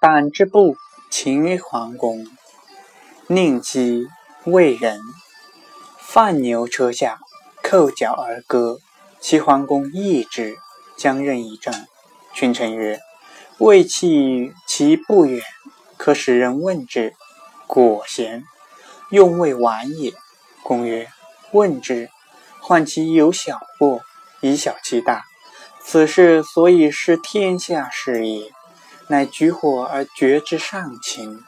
党之不勤于桓公，宁姬魏人，犯牛车下，扣脚而歌。齐桓公义之，将任以政。群臣曰：“魏弃其不远，可使人问之。”果贤，用未完也。公曰：“问之，患其有小过，以小欺大。此事所以失天下事也。乃举火而绝之上情。”